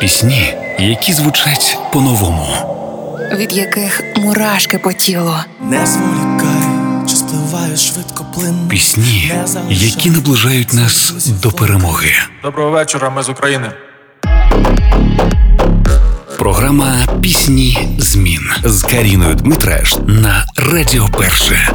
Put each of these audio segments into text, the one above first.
Пісні, які звучать по-новому. від яких мурашки по тілу. Не зволікай, чи спливає швидко плин. Пісні, які наближають нас до перемоги. Доброго вечора, ми з України. Програма Пісні змін з Каріною Дмитреш на Радіо Перше.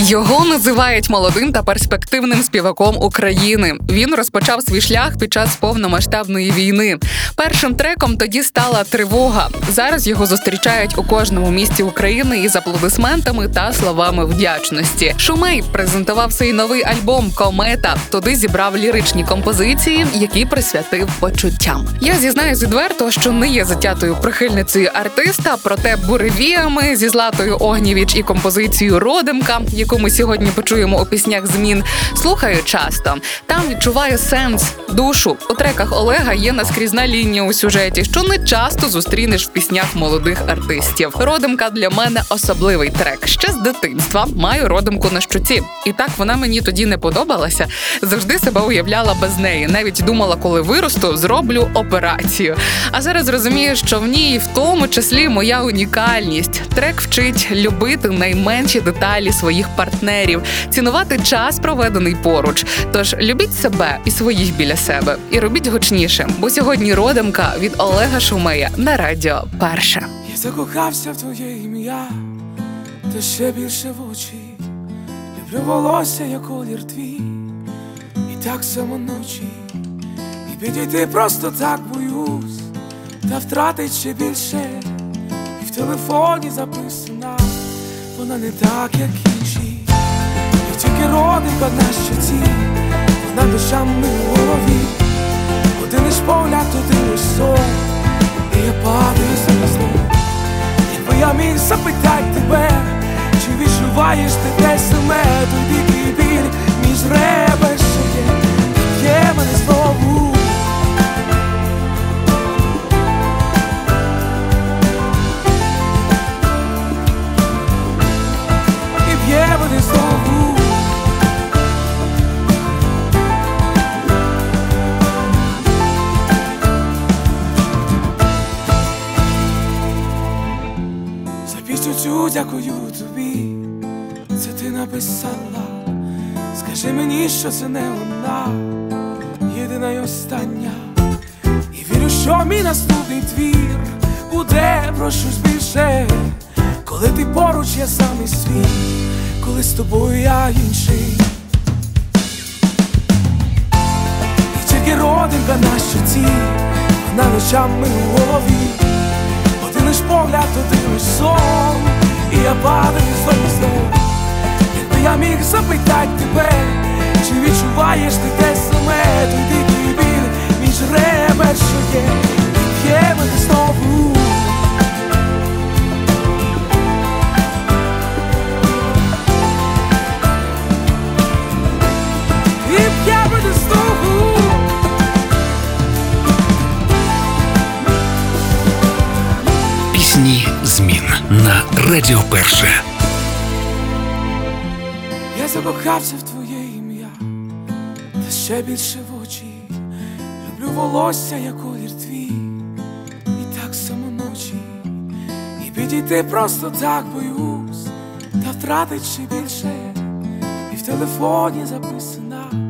Його називають молодим та перспективним співаком України. Він розпочав свій шлях під час повномасштабної війни. Першим треком тоді стала тривога. Зараз його зустрічають у кожному місті України із аплодисментами та словами вдячності. Шумей презентував свій новий альбом Комета. Туди зібрав ліричні композиції, які присвятив почуттям. Я зізнаюсь відверто, що не є затятою прихильницею артиста, проте буревіями зі Златою Огнєвіч і композицією Родимка, яку ми сьогодні почуємо у піснях змін, слухаю часто. Там відчуваю сенс, душу. У треках Олега є наскрізна лінія у сюжеті, що не часто зустрінеш в піснях молодих артистів. Родимка для мене особливий трек. Ще з дитинства маю родимку на щуці. І так вона мені тоді не подобалася. Завжди себе уявляла без неї. Навіть думала, коли виросту, зроблю операцію. А зараз розумію, що в ній в тому числі моя унікальність. Трек вчить любити найменші деталі своїх партнерів, цінувати час, проведений поруч. Тож любіть себе і своїх біля себе, і робіть гучніше. Бо сьогодні родимка від Олега Шумея на радіо перше. Я закохався в твоє ім'я, та ще більше в очі. Люблю волосся, як колір твій, і так само ночі. І підійти просто так боюсь, та втратить ще більше. І в телефоні записана, вона не так, як інші. Пісню дякую тобі, це ти написала. Скажи мені, що це не вона, єдина й остання. І вірю, що мій наступний твір буде про щось більше, коли ти поруч, я самий свій, коли з тобою я інший. І тільки родинка на щоці, вона ночами у голові. Погляд, туди лиш сон, і я падаю знову знову. Якби я міг запитати тебе, чи відчуваєш ти те саме, тоді біль між ребер, що є, є мене Радіо Перше. Я закохався в твоє ім'я, та ще більше в очі. Люблю волосся, як колір твій, і так само ночі. І підійти просто так боюсь, та втратить ще більше, і в телефоні записано.